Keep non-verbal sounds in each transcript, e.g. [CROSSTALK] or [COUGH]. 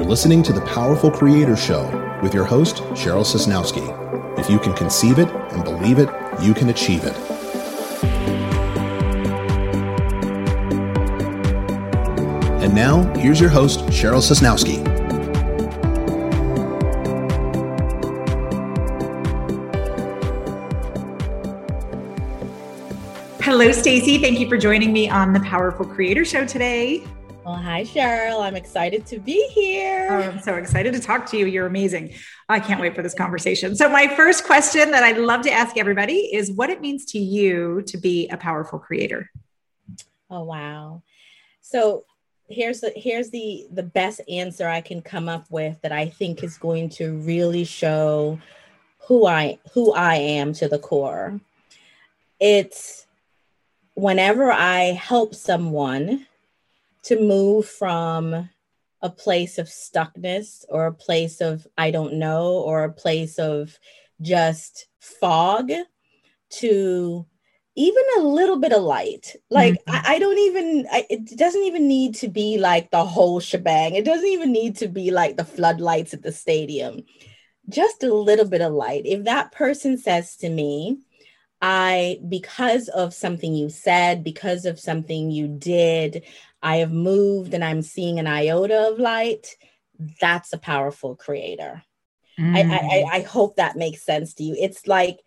You're listening to The Powerful Creator Show with your host, Cheryl Sosnowski. If you can conceive it and believe it, you can achieve it. And now, here's your host, Cheryl Sosnowski. Hello, Stacey. Thank you for joining me on the Powerful Creator Show today. Hi, Cheryl. I'm excited to be here. Oh, I'm so excited to talk to you. You're amazing. I can't wait for this conversation. So, my first question that I'd love to ask everybody is what it means to you to be a powerful creator. Oh, wow. So, here's the here's the the best answer I can come up with that I think is going to really show who I who I am to the core. It's whenever I help someone to move from a place of stuckness or a place of I don't know or a place of just fog to even a little bit of light. Like mm-hmm. I, I, don't even I, it doesn't even need to be like the whole shebang. It doesn't even need to be like the floodlights at the stadium. Just a little bit of light. If that person says to me, I, because of something you said, because of something you did, I have moved and I'm seeing an iota of light. That's a powerful creator. Mm. I, I, I, hope that makes sense to you. It's like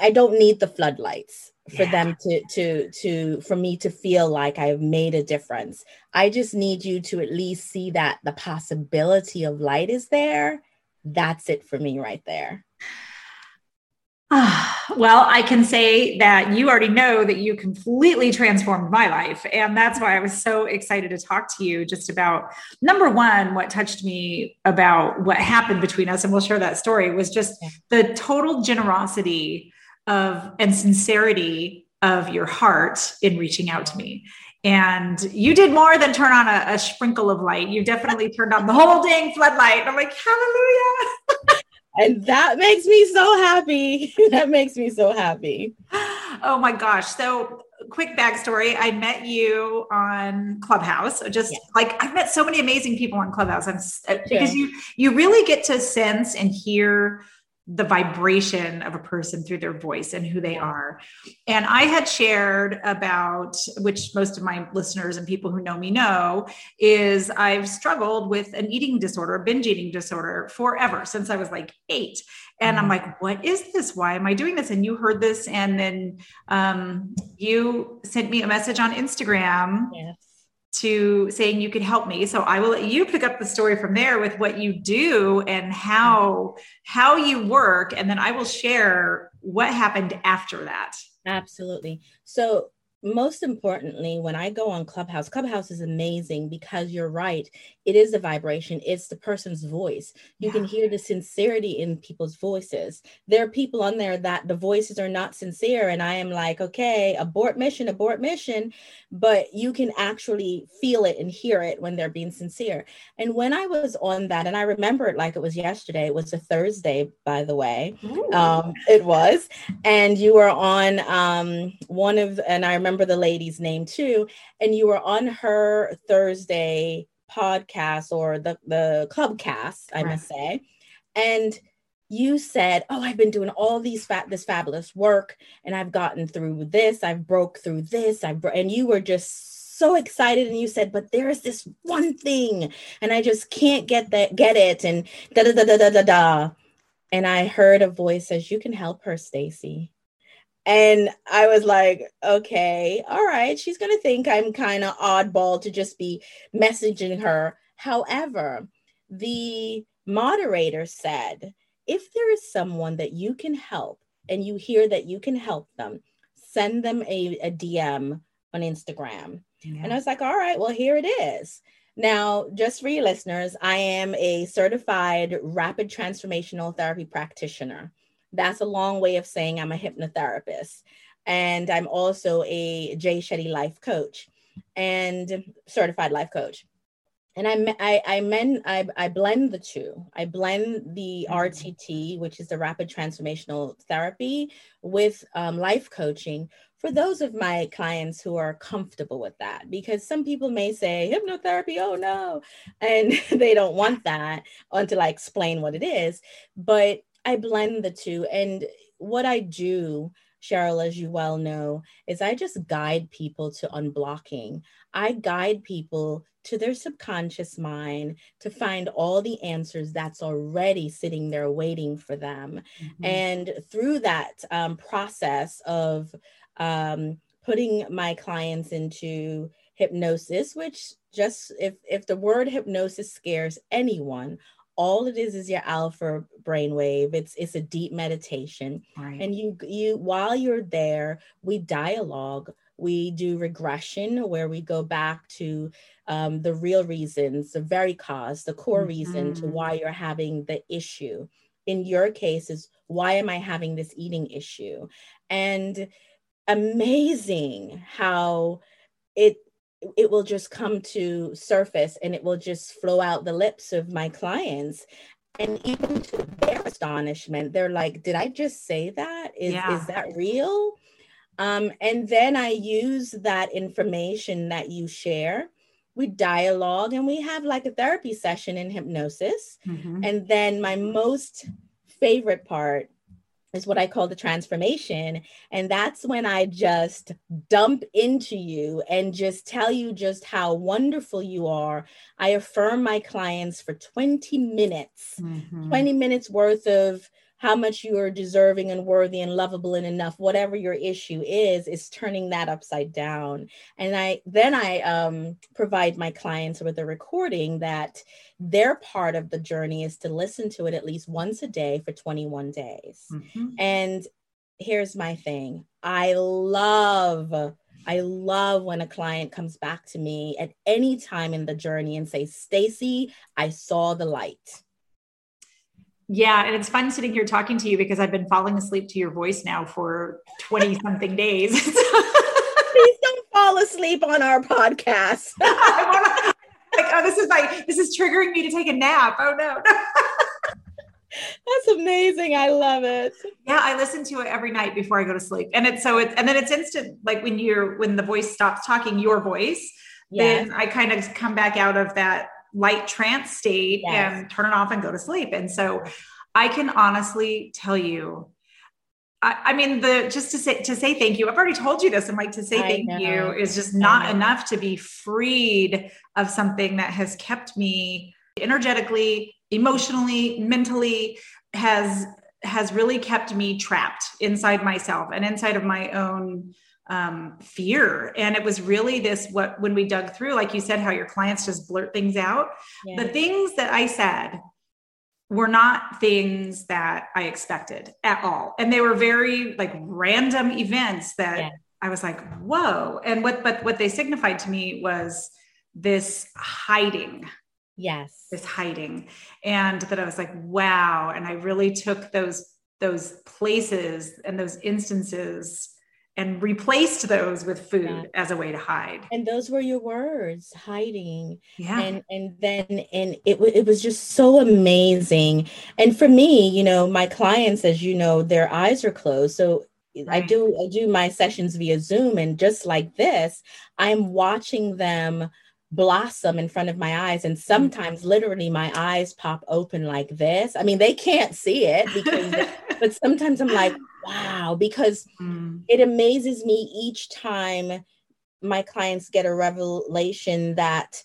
I don't need the floodlights for yeah. them to to to for me to feel like I've made a difference. I just need you to at least see that the possibility of light is there. That's it for me right there. [SIGHS] well, I can say that you already know that you completely transformed my life. And that's why I was so excited to talk to you just about number one, what touched me about what happened between us. And we'll share that story was just the total generosity of and sincerity of your heart in reaching out to me. And you did more than turn on a, a sprinkle of light. You definitely turned on the whole dang floodlight. And I'm like, hallelujah. And that makes me so happy. [LAUGHS] that makes me so happy. Oh my gosh. So quick backstory. I met you on Clubhouse. Just yeah. like I've met so many amazing people on Clubhouse. I'm, uh, because you you really get to sense and hear the vibration of a person through their voice and who they are. And I had shared about, which most of my listeners and people who know me know, is I've struggled with an eating disorder, a binge eating disorder forever since I was like eight. And I'm mm-hmm. like, what is this? Why am I doing this? And you heard this. And then um, you sent me a message on Instagram. Yes to saying you could help me. So i will let you pick up the story from there with what you do and how how you work. And then i will share what happened after that. Absolutely. So most importantly, when I go on Clubhouse, Clubhouse is amazing because you're right. It is a vibration, it's the person's voice. You yeah. can hear the sincerity in people's voices. There are people on there that the voices are not sincere. And I am like, okay, abort mission, abort mission. But you can actually feel it and hear it when they're being sincere. And when I was on that, and I remember it like it was yesterday, it was a Thursday, by the way. Um, it was. And you were on um, one of, and I remember remember the lady's name too. And you were on her Thursday podcast or the, the clubcast, I right. must say. And you said, "Oh, I've been doing all these fat this fabulous work, and I've gotten through this. I've broke through this. I bro-, and you were just so excited, and you said, "But there's this one thing, and I just can't get that get it." And da da da da da da da. And I heard a voice says, "You can help her, Stacey." And I was like, okay, all right, she's going to think I'm kind of oddball to just be messaging her. However, the moderator said, if there is someone that you can help and you hear that you can help them, send them a, a DM on Instagram. Yeah. And I was like, all right, well, here it is. Now, just for you listeners, I am a certified rapid transformational therapy practitioner. That's a long way of saying I'm a hypnotherapist. And I'm also a Jay Shetty life coach and certified life coach. And I, I, I, men, I, I blend the two. I blend the mm-hmm. RTT, which is the rapid transformational therapy, with um, life coaching for those of my clients who are comfortable with that, because some people may say hypnotherapy, oh no, and [LAUGHS] they don't want that until I explain what it is. But I blend the two. And what I do, Cheryl, as you well know, is I just guide people to unblocking. I guide people to their subconscious mind to find all the answers that's already sitting there waiting for them. Mm-hmm. And through that um, process of um, putting my clients into hypnosis, which just if if the word hypnosis scares anyone, all it is is your alpha brainwave. It's it's a deep meditation, right. and you you while you're there, we dialogue. We do regression where we go back to um, the real reasons, the very cause, the core mm-hmm. reason to mm-hmm. why you're having the issue. In your case, is why am I having this eating issue? And amazing how it it will just come to surface and it will just flow out the lips of my clients. And even to their astonishment they're like did i just say that? Is yeah. is that real? Um, and then i use that information that you share. We dialogue and we have like a therapy session in hypnosis. Mm-hmm. and then my most favorite part is what I call the transformation. And that's when I just dump into you and just tell you just how wonderful you are. I affirm my clients for 20 minutes, mm-hmm. 20 minutes worth of how much you are deserving and worthy and lovable and enough whatever your issue is is turning that upside down and i then i um, provide my clients with a recording that their part of the journey is to listen to it at least once a day for 21 days mm-hmm. and here's my thing i love I love when a client comes back to me at any time in the journey and say, Stacey, I saw the light. Yeah, and it's fun sitting here talking to you because I've been falling asleep to your voice now for 20 something days. [LAUGHS] Please don't fall asleep on our podcast. [LAUGHS] like, oh, this is my this is triggering me to take a nap. Oh no. [LAUGHS] That's amazing. I love it. Yeah, I listen to it every night before I go to sleep. And it's so it's and then it's instant like when you're when the voice stops talking your voice, yes. then I kind of come back out of that light trance state yes. and turn it off and go to sleep. And so I can honestly tell you, I, I, mean, the just to say to say thank you. I've already told you this, and like to say I thank know. you is just not enough to be freed of something that has kept me energetically, emotionally, mentally has has really kept me trapped inside myself and inside of my own um, fear. And it was really this what when we dug through, like you said, how your clients just blurt things out. Yeah. The things that I said were not things that I expected at all. And they were very like random events that yeah. I was like, whoa. And what but what they signified to me was this hiding. Yes. This hiding. And that I was like, wow. And I really took those those places and those instances and replaced those with food yeah. as a way to hide. And those were your words hiding. Yeah. And and then and it, it was just so amazing. And for me you know my clients as you know their eyes are closed. So right. i do i do my sessions via zoom and just like this i'm watching them blossom in front of my eyes. And mm-hmm. sometimes literally my eyes pop open like this. I mean they can't see it because [LAUGHS] but sometimes i'm like [SIGHS] wow because mm. it amazes me each time my clients get a revelation that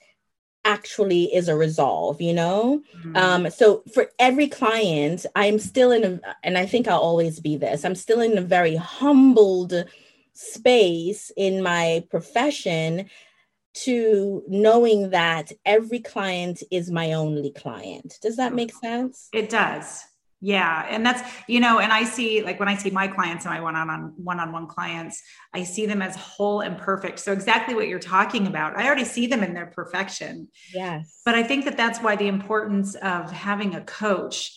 actually is a resolve you know mm. um so for every client i'm still in a and i think i'll always be this i'm still in a very humbled space in my profession to knowing that every client is my only client. Does that make sense? It does. Yeah. And that's, you know, and I see like when I see my clients and my one on one on one clients, I see them as whole and perfect. So exactly what you're talking about. I already see them in their perfection. Yes. But I think that that's why the importance of having a coach,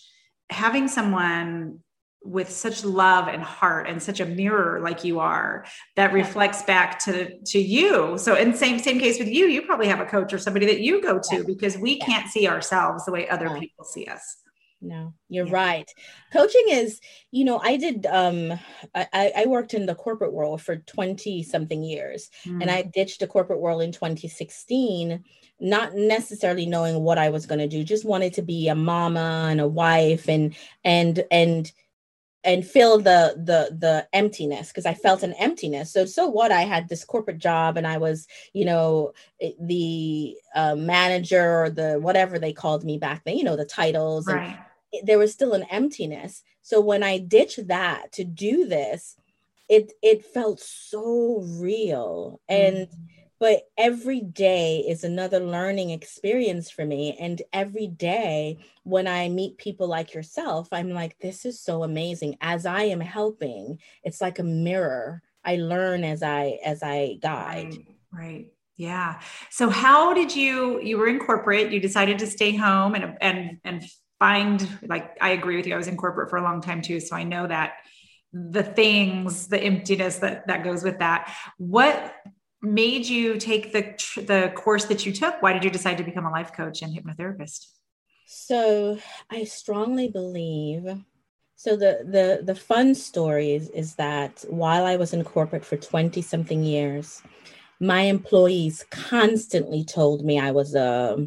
having someone with such love and heart and such a mirror like you are that reflects back to to you so in same same case with you you probably have a coach or somebody that you go to because we can't see ourselves the way other people see us no you're yeah. right coaching is you know i did um i i worked in the corporate world for 20 something years mm. and i ditched the corporate world in 2016 not necessarily knowing what i was going to do just wanted to be a mama and a wife and and and and fill the the the emptiness because I felt an emptiness. So so what? I had this corporate job and I was you know the uh, manager or the whatever they called me back then. You know the titles. Right. And there was still an emptiness. So when I ditched that to do this, it it felt so real and. Mm but every day is another learning experience for me and every day when i meet people like yourself i'm like this is so amazing as i am helping it's like a mirror i learn as i as i guide right, right. yeah so how did you you were in corporate you decided to stay home and and and find like i agree with you i was in corporate for a long time too so i know that the things the emptiness that that goes with that what made you take the the course that you took? Why did you decide to become a life coach and hypnotherapist? So I strongly believe. So the the the fun story is, is that while I was in corporate for 20 something years, my employees constantly told me I was a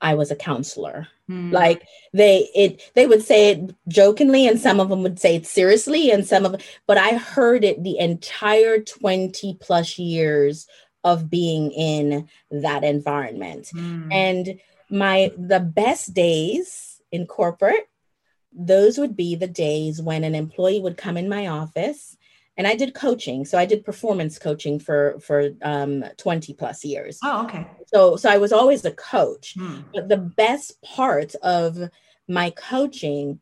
I was a counselor. Mm. Like they it they would say it jokingly and some of them would say it seriously and some of but I heard it the entire 20 plus years of being in that environment. Mm. And my the best days in corporate those would be the days when an employee would come in my office and I did coaching. So I did performance coaching for for um, 20 plus years. Oh, okay. So so I was always a coach. Hmm. But the best part of my coaching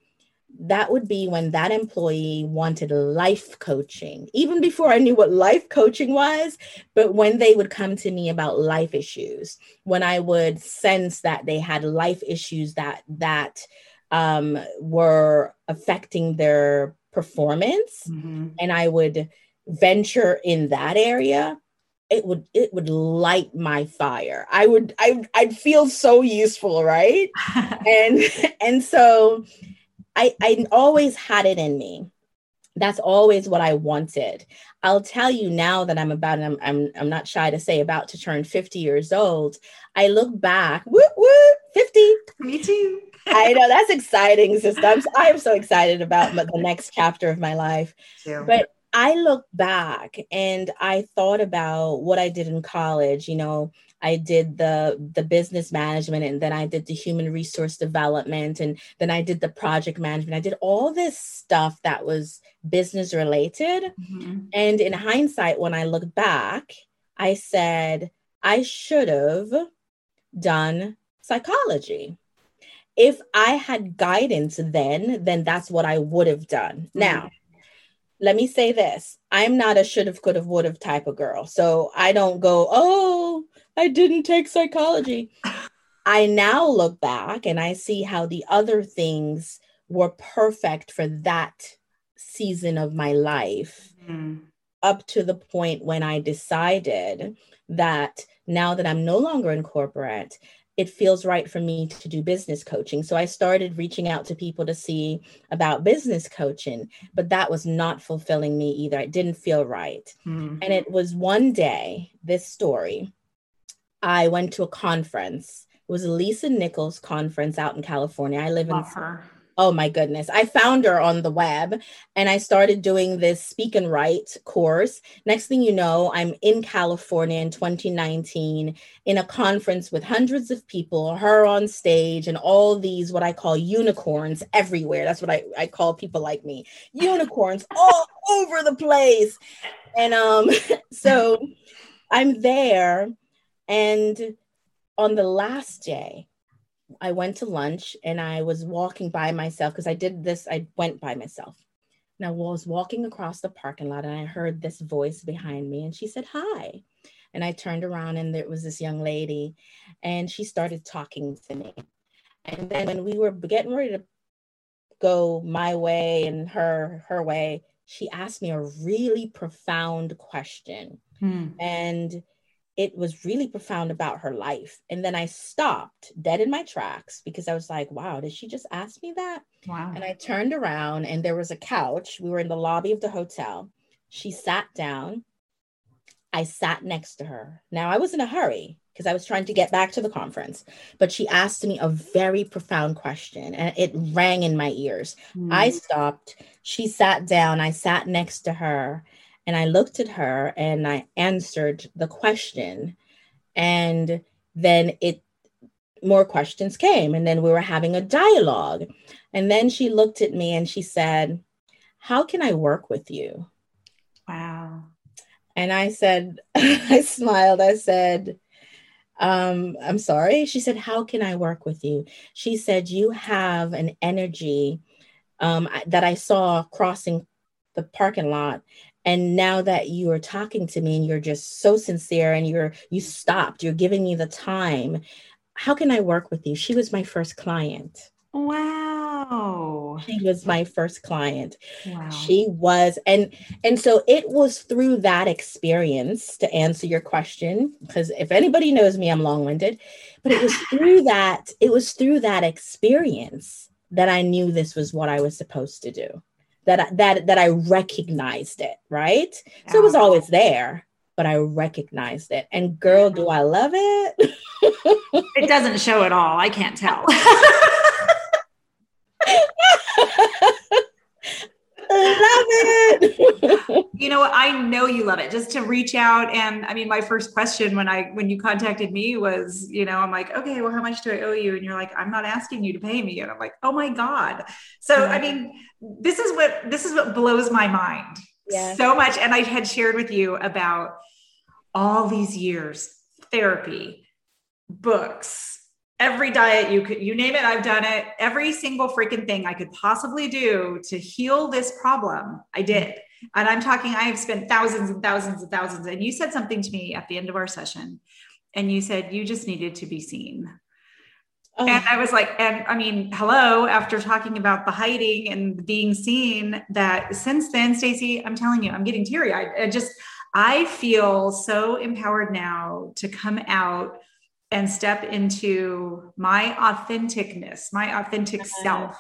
that would be when that employee wanted life coaching, even before I knew what life coaching was. But when they would come to me about life issues, when I would sense that they had life issues that that um, were affecting their performance mm-hmm. and I would venture in that area, it would it would light my fire. I would I I'd feel so useful, right? [LAUGHS] and and so I I always had it in me. That's always what I wanted. I'll tell you now that I'm about I'm I'm I'm not shy to say about to turn 50 years old. I look back, whoop whoop, 50. Me too. [LAUGHS] I know that's exciting, systems. I'm so excited about the next chapter of my life. Yeah. But I look back and I thought about what I did in college. You know, I did the the business management and then I did the human resource development and then I did the project management. I did all this stuff that was business related. Mm-hmm. And in hindsight, when I look back, I said I should have done psychology if I had guidance then, then that's what I would have done. Mm-hmm. Now, let me say this I'm not a should have, could have, would have type of girl. So I don't go, oh, I didn't take psychology. I now look back and I see how the other things were perfect for that season of my life mm. up to the point when I decided that now that I'm no longer in corporate, it feels right for me to do business coaching. So I started reaching out to people to see about business coaching, but that was not fulfilling me either. It didn't feel right. Mm-hmm. And it was one day, this story, I went to a conference. It was a Lisa Nichols conference out in California. I live Love in her. Oh my goodness. I found her on the web and I started doing this speak and write course. Next thing you know, I'm in California in 2019 in a conference with hundreds of people, her on stage, and all these what I call unicorns everywhere. That's what I, I call people like me unicorns [LAUGHS] all over the place. And um, [LAUGHS] so I'm there. And on the last day, I went to lunch and I was walking by myself because I did this, I went by myself. And I was walking across the parking lot and I heard this voice behind me and she said, Hi. And I turned around and there was this young lady and she started talking to me. And then when we were getting ready to go my way and her her way, she asked me a really profound question. Hmm. And it was really profound about her life. And then I stopped dead in my tracks because I was like, wow, did she just ask me that? Wow. And I turned around and there was a couch. We were in the lobby of the hotel. She sat down. I sat next to her. Now I was in a hurry because I was trying to get back to the conference, but she asked me a very profound question and it rang in my ears. Mm. I stopped. She sat down. I sat next to her and I looked at her and I answered the question. And then it more questions came and then we were having a dialogue. And then she looked at me and she said, "How can I work with you?" Wow. And I said, [LAUGHS] I smiled. I said, um, I'm sorry. She said, How can I work with you? She said, You have an energy um, that I saw crossing the parking lot and now that you are talking to me and you're just so sincere and you're you stopped you're giving me the time how can i work with you? She was my first client. Wow. She was my first client. Wow. she was and and so it was through that experience to answer your question because if anybody knows me i'm long-winded but it was [LAUGHS] through that it was through that experience that i knew this was what i was supposed to do that that that I recognized it, right? Yeah. So it was always there, but I recognized it. And girl, do I love it? [LAUGHS] it doesn't show at all. I can't tell. [LAUGHS] love it. [LAUGHS] you know, I know you love it. Just to reach out and I mean, my first question when I when you contacted me was, you know, I'm like, okay, well, how much do I owe you? And you're like, I'm not asking you to pay me. And I'm like, oh my god. So I mean, this is what this is what blows my mind yeah. so much. And I had shared with you about all these years therapy, books, every diet you could you name it i've done it. Every single freaking thing i could possibly do to heal this problem i did. And i'm talking i have spent thousands and thousands and thousands. And you said something to me at the end of our session and you said you just needed to be seen. Oh. and i was like and i mean hello after talking about the hiding and being seen that since then stacey i'm telling you i'm getting teary eyed i just i feel so empowered now to come out and step into my authenticness, my authentic mm-hmm. self,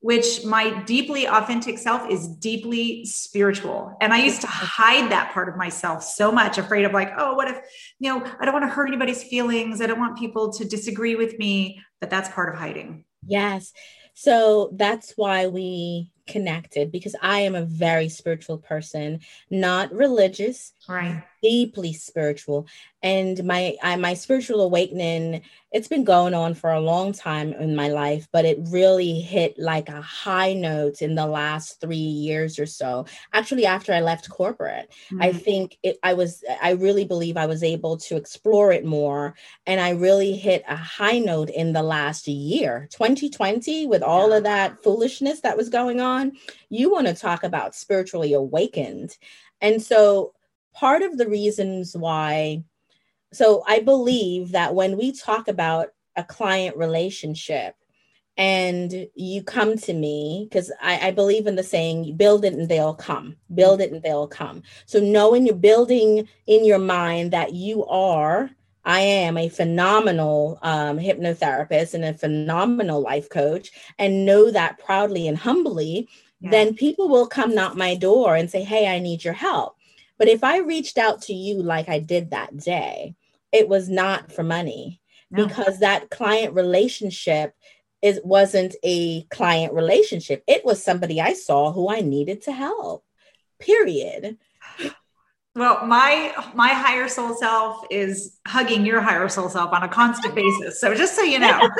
which my deeply authentic self is deeply spiritual. And I used to mm-hmm. hide that part of myself so much, afraid of like, oh, what if, you know, I don't want to hurt anybody's feelings. I don't want people to disagree with me. But that's part of hiding. Yes. So that's why we connected because I am a very spiritual person, not religious, right? Deeply spiritual. And my I, my spiritual awakening, it's been going on for a long time in my life, but it really hit like a high note in the last three years or so. Actually, after I left corporate, mm-hmm. I think it I was I really believe I was able to explore it more. And I really hit a high note in the last year, 2020, with all of that foolishness that was going on on, you want to talk about spiritually awakened. And so, part of the reasons why, so I believe that when we talk about a client relationship, and you come to me because I, I, believe in the saying build it and they'll come build it and they'll come so knowing you're building in your mind that you are I am a phenomenal um, hypnotherapist and a phenomenal life coach, and know that proudly and humbly, yeah. then people will come knock my door and say, Hey, I need your help. But if I reached out to you like I did that day, it was not for money no. because that client relationship is wasn't a client relationship. It was somebody I saw who I needed to help. Period. Well, my my higher soul self is hugging your higher soul self on a constant basis. So just so you know. [LAUGHS]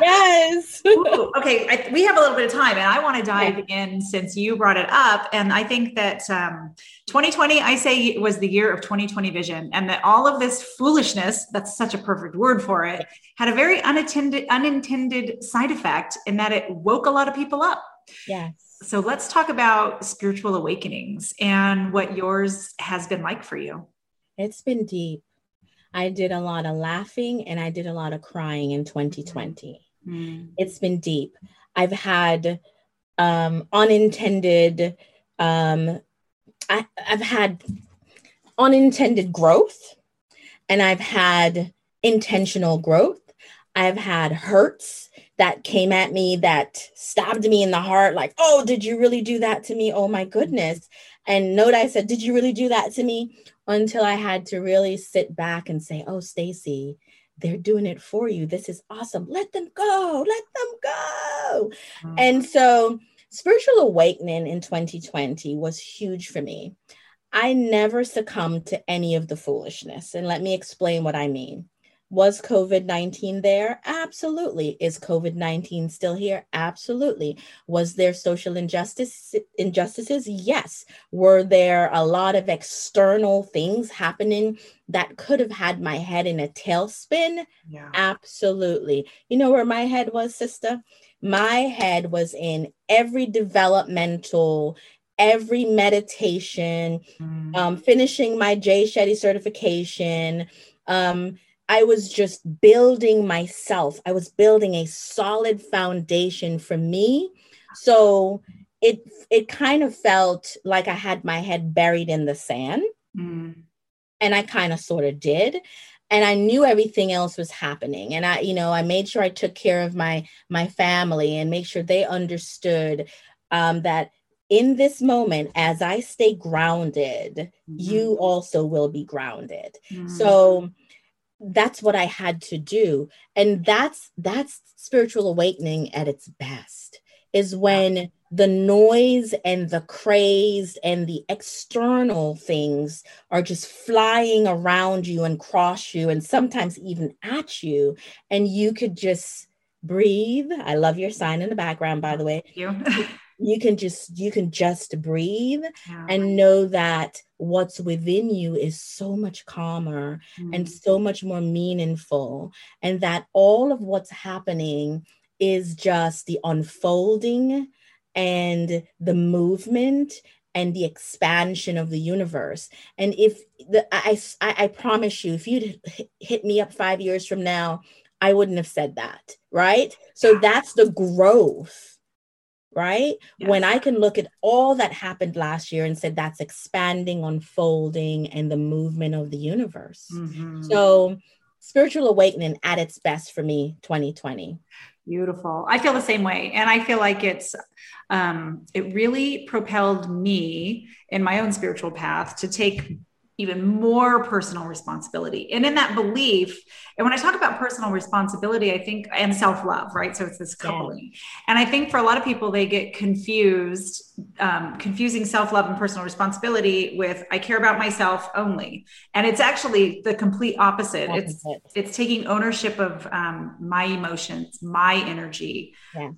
yes. [LAUGHS] Ooh, okay, I, we have a little bit of time, and I want to dive yeah. in since you brought it up. And I think that um, 2020, I say, was the year of 2020 vision, and that all of this foolishness—that's such a perfect word for it—had a very unattended, unintended side effect in that it woke a lot of people up. Yes so let's talk about spiritual awakenings and what yours has been like for you. It's been deep. I did a lot of laughing and I did a lot of crying in 2020. Mm. It's been deep. I've had um, unintended, um, I, I've had unintended growth and I've had intentional growth. I've had hurts that came at me that stabbed me in the heart, like, oh, did you really do that to me? Oh my goodness. And note I said, Did you really do that to me? Until I had to really sit back and say, Oh, Stacey, they're doing it for you. This is awesome. Let them go. Let them go. Mm-hmm. And so spiritual awakening in 2020 was huge for me. I never succumbed to any of the foolishness. And let me explain what I mean. Was COVID 19 there? Absolutely. Is COVID 19 still here? Absolutely. Was there social injustice, injustices? Yes. Were there a lot of external things happening that could have had my head in a tailspin? Yeah. Absolutely. You know where my head was, sister? My head was in every developmental every meditation, mm. um, finishing my Jay Shetty certification, um, I was just building myself. I was building a solid foundation for me. So it it kind of felt like I had my head buried in the sand. Mm. And I kind of sort of did. And I knew everything else was happening. And I, you know, I made sure I took care of my my family and make sure they understood um, that in this moment, as I stay grounded, mm-hmm. you also will be grounded. Mm-hmm. So that's what I had to do. And that's that's spiritual awakening at its best is when the noise and the craze and the external things are just flying around you and cross you and sometimes even at you and you could just breathe. I love your sign in the background by the way. Thank you. [LAUGHS] you can just you can just breathe yeah. and know that what's within you is so much calmer mm. and so much more meaningful and that all of what's happening is just the unfolding and the movement and the expansion of the universe and if the i i, I promise you if you'd hit me up 5 years from now i wouldn't have said that right so that's the growth right? Yes. When I can look at all that happened last year and said that's expanding, unfolding, and the movement of the universe. Mm-hmm. So, spiritual awakening at its best for me 2020 beautiful i feel the same way and i feel like it's um it really propelled me in my own spiritual path to take even more personal responsibility. And in that belief, and when I talk about personal responsibility, I think, and self love, right? So it's this coupling. Yeah. And I think for a lot of people, they get confused, um, confusing self love and personal responsibility with I care about myself only. And it's actually the complete opposite. It's, it's taking ownership of um, my emotions, my energy. Yeah.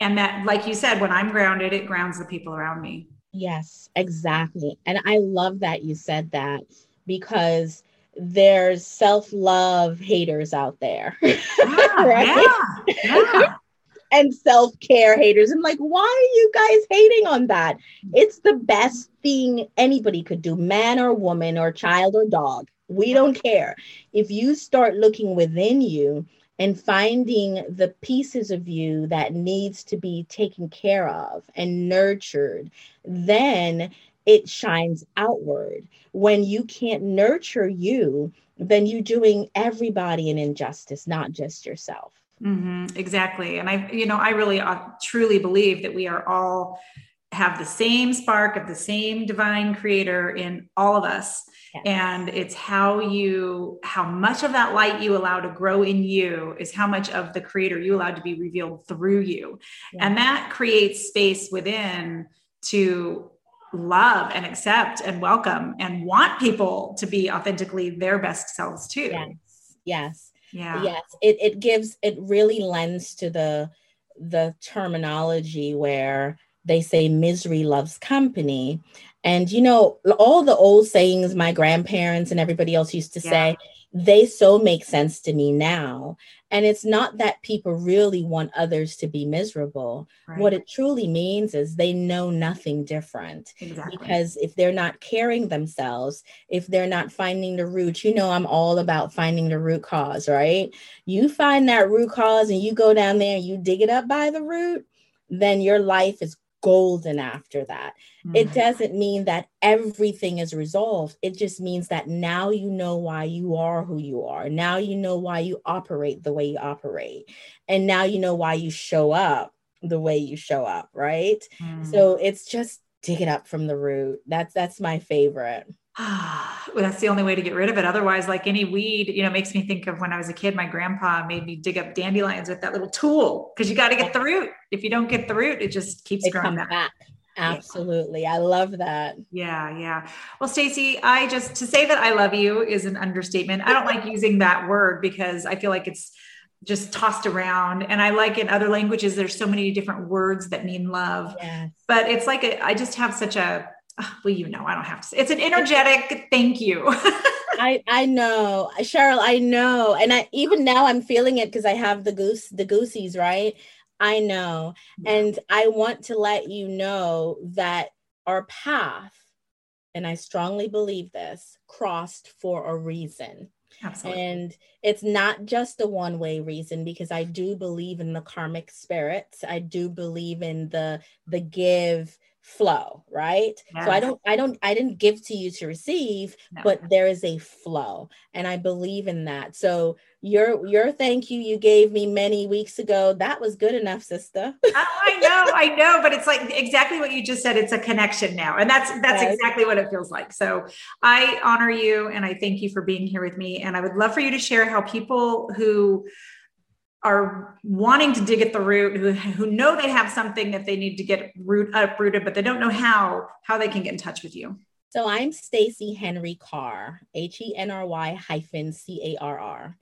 And that, like you said, when I'm grounded, it grounds the people around me. Yes, exactly. And I love that you said that because there's self-love haters out there. Yeah, [LAUGHS] right? yeah, yeah. [LAUGHS] and self-care haters. I'm like, why are you guys hating on that? It's the best thing anybody could do, man or woman or child or dog. We don't care. If you start looking within you and finding the pieces of you that needs to be taken care of and nurtured then it shines outward. When you can't nurture you then you're doing everybody an injustice not just yourself. Mm-hmm, exactly. And i you know i really uh, truly believe that we are all have the same spark of the same divine creator in all of us. Yes. and it's how you how much of that light you allow to grow in you is how much of the creator you allow to be revealed through you. Yes. and that creates space within to love and accept and welcome and want people to be authentically their best selves too. Yes. Yes. Yeah. Yes. It, it gives it really lends to the the terminology where they say misery loves company. And, you know, all the old sayings my grandparents and everybody else used to yeah. say, they so make sense to me now. And it's not that people really want others to be miserable. Right. What it truly means is they know nothing different. Exactly. Because if they're not caring themselves, if they're not finding the root, you know, I'm all about finding the root cause, right? You find that root cause and you go down there and you dig it up by the root, then your life is golden after that. Mm-hmm. It doesn't mean that everything is resolved. It just means that now you know why you are who you are. Now you know why you operate the way you operate. And now you know why you show up the way you show up, right? Mm-hmm. So it's just dig it up from the root. That's that's my favorite. [SIGHS] well, that's the only way to get rid of it. Otherwise, like any weed, you know, makes me think of when I was a kid, my grandpa made me dig up dandelions with that little tool because you got to get the root. If you don't get the root, it just keeps growing back. back. Absolutely. Yeah. I love that. Yeah, yeah. Well, Stacey, I just to say that I love you is an understatement. I don't like [LAUGHS] using that word because I feel like it's just tossed around and i like in other languages there's so many different words that mean love yes. but it's like a, I just have such a [SIGHS] well, you know, I don't have to say it's an energetic thank you. [LAUGHS] I I know, Cheryl, I know. And I even now I'm feeling it because I have the goose, the goosies, right? I know. Yeah. And I want to let you know that our path, and I strongly believe this, crossed for a reason. Absolutely. And it's not just a one way reason because I do believe in the karmic spirits. I do believe in the the give flow right? So i don't i don't i didn't give to you to receive no. but there is a flow and i believe in that. So your your thank you you gave me many weeks ago that was good enough sister. Oh, i know i know but it's like exactly what you just said it's a connection now and that's that's exactly what it feels like. So i honor you and i thank you for being here with me and i would love for you to share how people who are wanting to dig at the root who, who know they have something that they need to get root uprooted but they don't know how how they can get in touch with you. So i'm stacey henry carr h-e-n-r-y hyphen c-a-r-r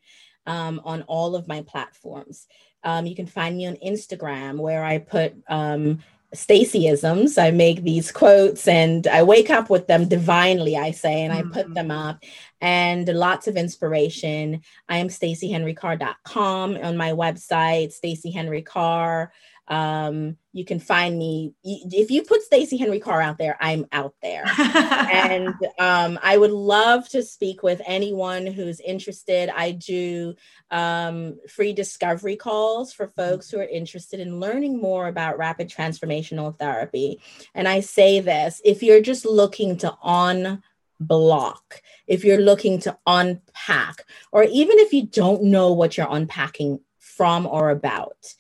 um, on all of my platforms. Um, you can find me on instagram where i put um, Staceyisms. I make these quotes and I wake up with them divinely, I say, and I put mm-hmm. them up and lots of inspiration. I am staceyhenrycarr.com on my website, Stacey Henry Carr. Um, you can find me if you put Stacey Henry Carr out there, I'm out there. and [LAUGHS] um, I would love to speak with anyone who's interested. I do um, free discovery calls for folks who are interested in learning more about rapid transformational therapy. And I say this if you're just looking to on block, if you're looking to unpack, or even if you don't know what you're unpacking from or about,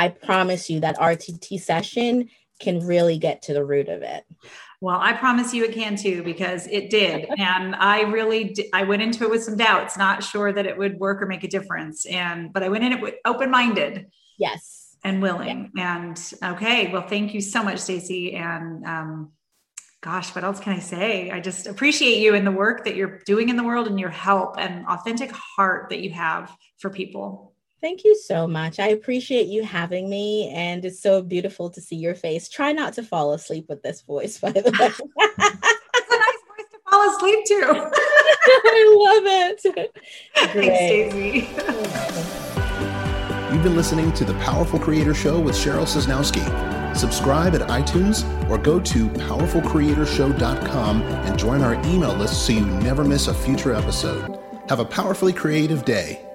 I promise you that RTT session can really get to the root of it. Well, I promise you it can too because it did, [LAUGHS] and I really did, I went into it with some doubts, not sure that it would work or make a difference, and but I went in it with open minded. Yes. And willing. Yeah. And okay, well, thank you so much, Stacey. And um, gosh, what else can I say? I just appreciate you and the work that you're doing in the world and your help and authentic heart that you have for people. Thank you so much. I appreciate you having me, and it's so beautiful to see your face. Try not to fall asleep with this voice, [LAUGHS] by the way. it's a nice voice to fall asleep to. [LAUGHS] I love it. Thanks, Stacey. You've been listening to the Powerful Creator Show with Cheryl Sosnowski. Subscribe at iTunes or go to powerfulcreatorshow.com and join our email list so you never miss a future episode. Have a powerfully creative day